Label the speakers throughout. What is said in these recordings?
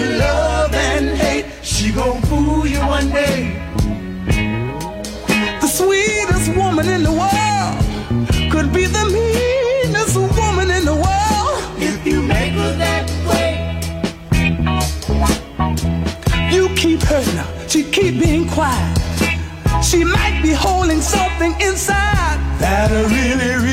Speaker 1: Between love and hate. She
Speaker 2: gon' fool you one day.
Speaker 3: The sweetest woman in the world could be the meanest woman in the world.
Speaker 2: If you make her that way,
Speaker 3: You keep hurting her. She keep being quiet. She might be holding something inside that'll really, really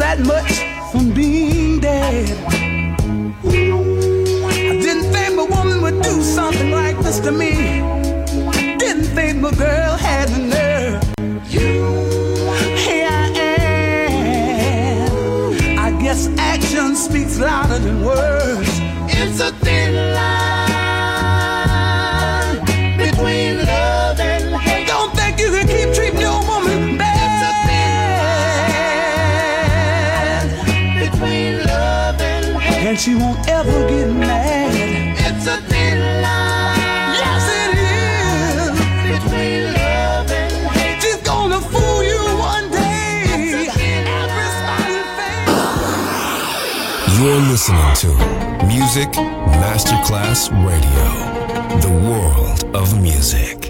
Speaker 2: that much
Speaker 3: from being dead. I didn't think a woman would do something like this to me. Didn't think my girl had the nerve. Here I am. I guess action speaks louder than words.
Speaker 2: It's a thin line hate.
Speaker 3: She won't ever get mad.
Speaker 2: It's a thin line
Speaker 3: Yes, it is.
Speaker 2: between love and hate.
Speaker 3: She's gonna fool you one day. Every smiling face.
Speaker 1: You're listening to Music Masterclass Radio, the world of music.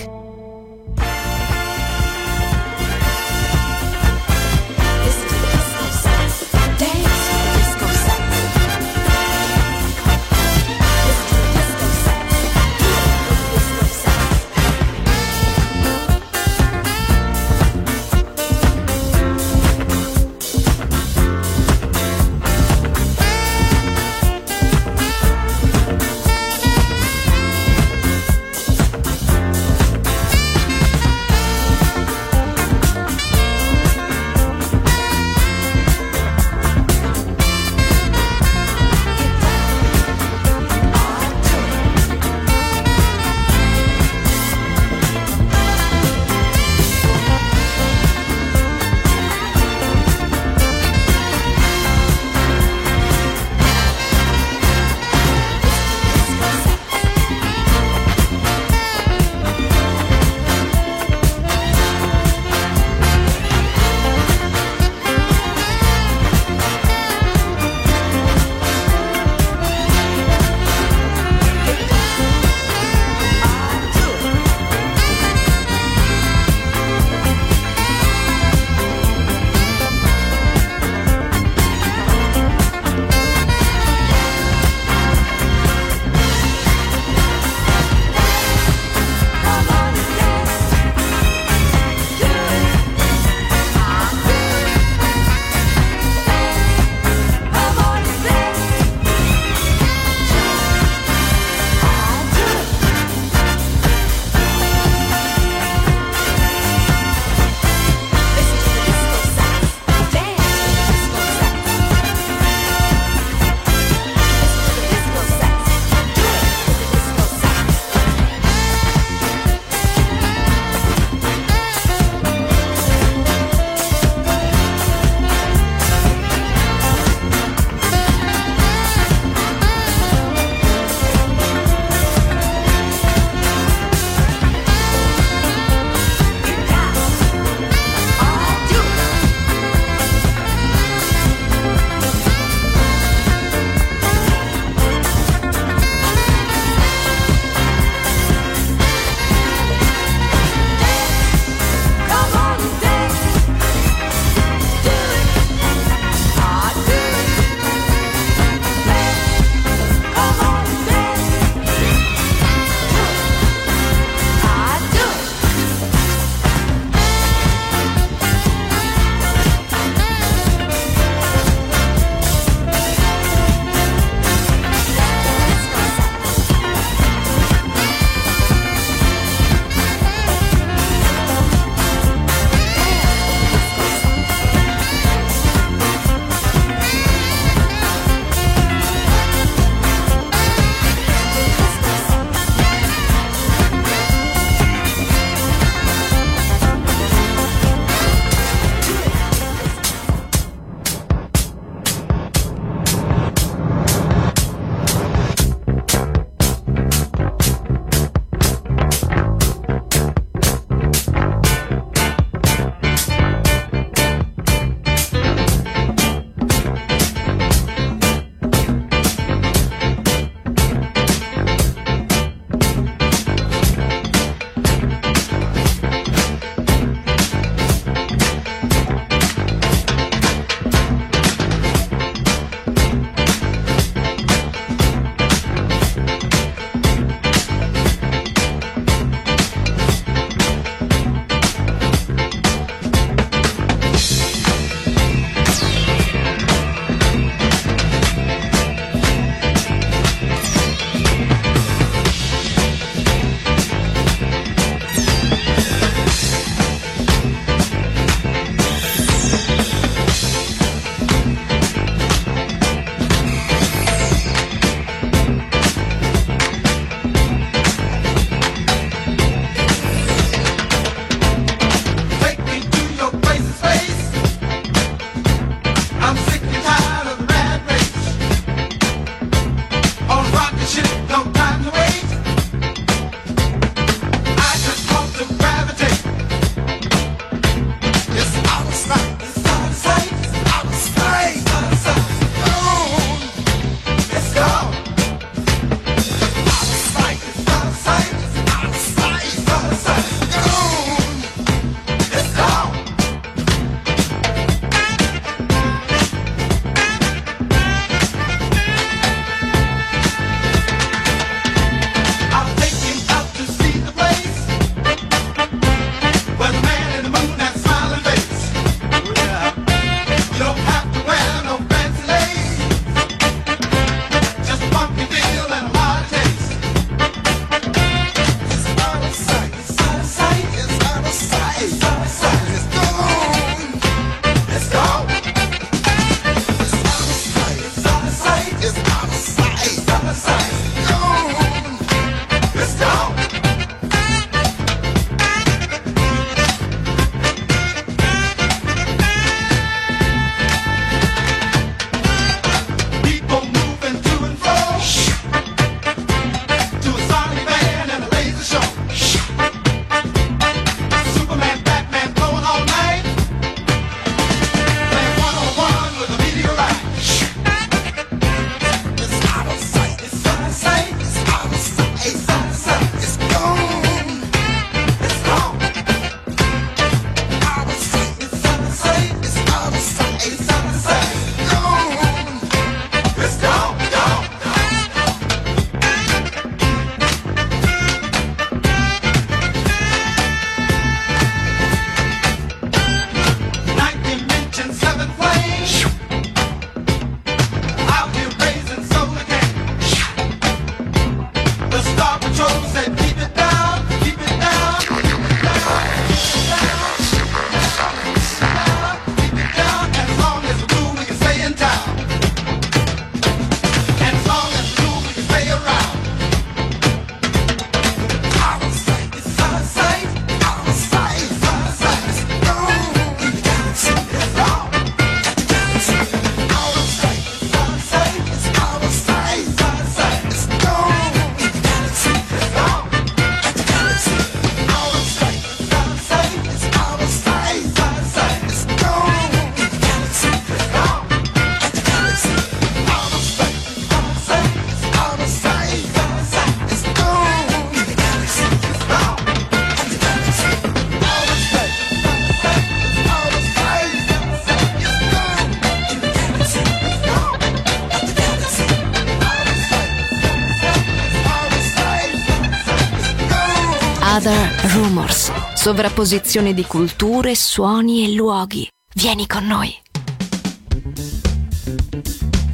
Speaker 4: Sovrapposizione di culture, suoni e luoghi. Vieni con noi.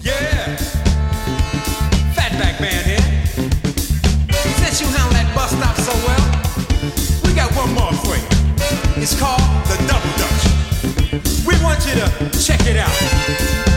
Speaker 2: Yeah. Fatback band here. Since you handle that bus stop so well, we got one more for you. It's called the Double Dutch. We want you to check it out.